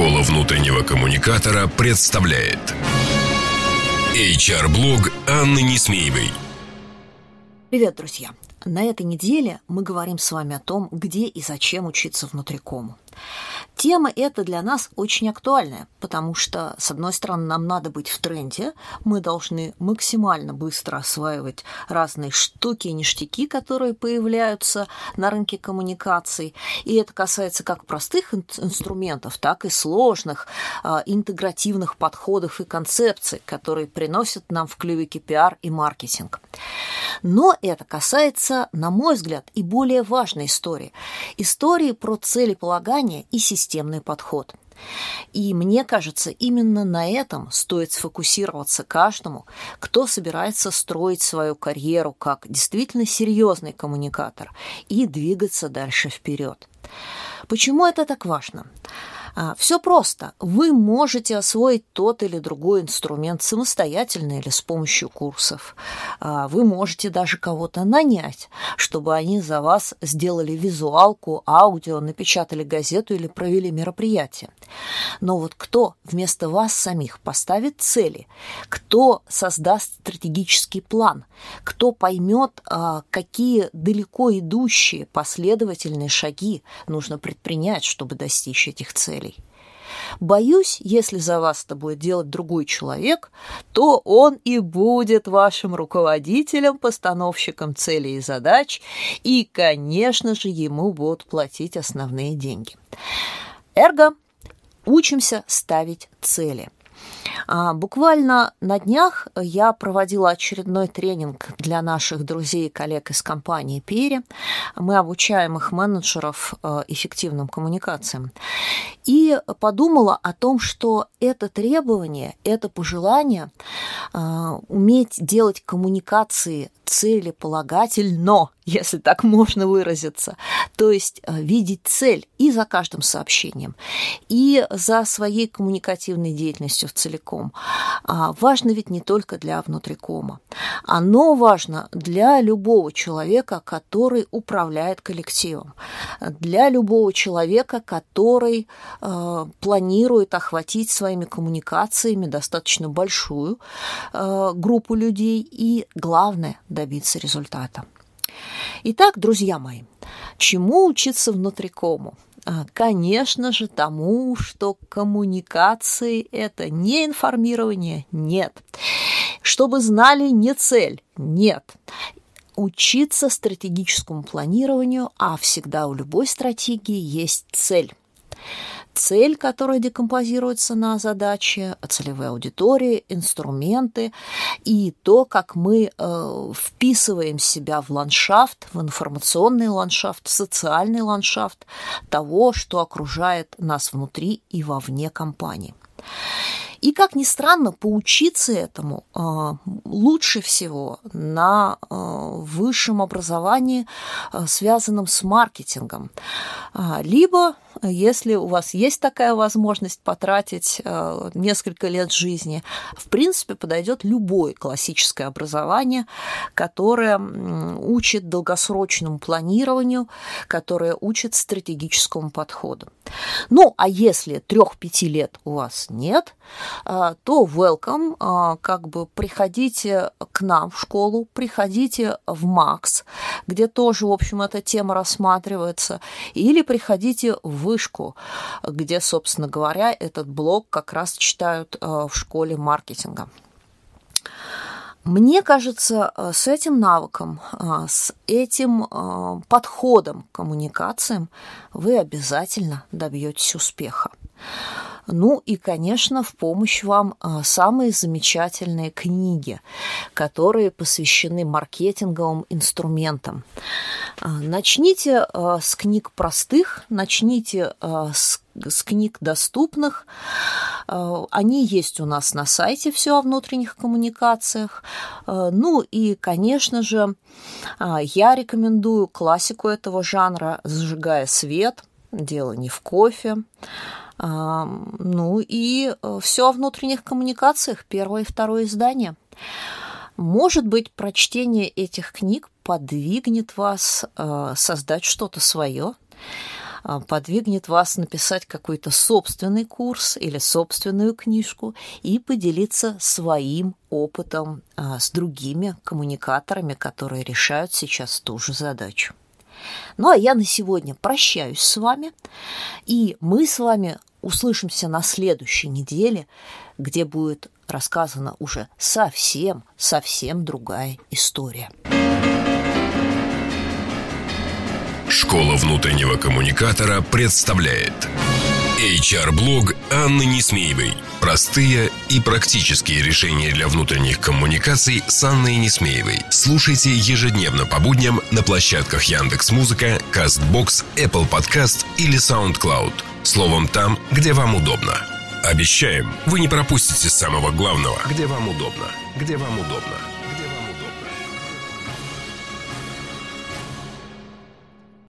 Школа внутреннего коммуникатора представляет HR-блог Анны Несмеевой. Привет, друзья! На этой неделе мы говорим с вами о том, где и зачем учиться внутрикому. Тема эта для нас очень актуальная, потому что, с одной стороны, нам надо быть в тренде, мы должны максимально быстро осваивать разные штуки и ништяки, которые появляются на рынке коммуникаций, и это касается как простых инструментов, так и сложных э, интегративных подходов и концепций, которые приносят нам в клювике пиар и маркетинг. Но это касается, на мой взгляд, и более важной истории. Истории про целеполагание и системный подход. И мне кажется, именно на этом стоит сфокусироваться каждому, кто собирается строить свою карьеру как действительно серьезный коммуникатор и двигаться дальше вперед. Почему это так важно? А, Все просто. Вы можете освоить тот или другой инструмент самостоятельно или с помощью курсов. А, вы можете даже кого-то нанять, чтобы они за вас сделали визуалку, аудио, напечатали газету или провели мероприятие. Но вот кто вместо вас самих поставит цели, кто создаст стратегический план, кто поймет, а, какие далеко идущие последовательные шаги нужно предпринять, чтобы достичь этих целей. Боюсь, если за вас это будет делать другой человек, то он и будет вашим руководителем, постановщиком целей и задач, и, конечно же, ему будут платить основные деньги. Эрго, учимся ставить цели – буквально на днях я проводила очередной тренинг для наших друзей и коллег из компании Пере. Мы обучаем их менеджеров э, эффективным коммуникациям. И подумала о том, что это требование, это пожелание э, уметь делать коммуникации целеполагательно, если так можно выразиться. То есть э, видеть цель и за каждым сообщением, и за своей коммуникативной деятельностью в целиком. А, важно ведь не только для внутрикома. Оно важно для любого человека, который управляет коллективом, для любого человека, который э, планирует охватить своими коммуникациями достаточно большую э, группу людей и, главное, добиться результата. Итак, друзья мои, чему учиться внутрикому? А, конечно же, тому, что коммуникации – это не информирование, нет. Чтобы знали не цель, нет. Учиться стратегическому планированию, а всегда у любой стратегии есть цель цель, которая декомпозируется на задачи, целевые аудитории, инструменты и то, как мы э, вписываем себя в ландшафт, в информационный ландшафт, в социальный ландшафт того, что окружает нас внутри и вовне компании. И, как ни странно, поучиться этому э, лучше всего на э, высшем образовании, э, связанном с маркетингом. Либо, если у вас есть такая возможность потратить несколько лет жизни, в принципе, подойдет любое классическое образование, которое учит долгосрочному планированию, которое учит стратегическому подходу. Ну, а если трех-пяти лет у вас нет, а, то welcome, а, как бы приходите к нам в школу, приходите в МАКС, где тоже, в общем, эта тема рассматривается, или приходите в Вышку, где, собственно говоря, этот блок как раз читают а, в школе маркетинга. Мне кажется, с этим навыком, с этим подходом к коммуникациям вы обязательно добьетесь успеха. Ну и, конечно, в помощь вам самые замечательные книги, которые посвящены маркетинговым инструментам. А, начните а, с книг простых, начните с с книг доступных. Они есть у нас на сайте «Все о внутренних коммуникациях». Ну и, конечно же, я рекомендую классику этого жанра «Зажигая свет», «Дело не в кофе», ну и э, все о внутренних коммуникациях, первое и второе издание. Может быть, прочтение этих книг подвигнет вас э, создать что-то свое. а, подвигнет вас написать какой-то собственный курс или собственную книжку и поделиться своим опытом а, с другими коммуникаторами, которые решают сейчас ту же задачу. Ну а я на сегодня прощаюсь с вами, и мы с вами услышимся на следующей неделе, где будет рассказана уже совсем, совсем другая история. Школа внутреннего коммуникатора представляет HR-блог Анны Несмеевой. Простые и практические решения для внутренних коммуникаций с Анной Несмеевой. Слушайте ежедневно по будням на площадках Яндекс Музыка, Castbox, Apple Podcast или SoundCloud. Словом, там, где вам удобно. Обещаем, вы не пропустите самого главного, где вам удобно, где вам удобно.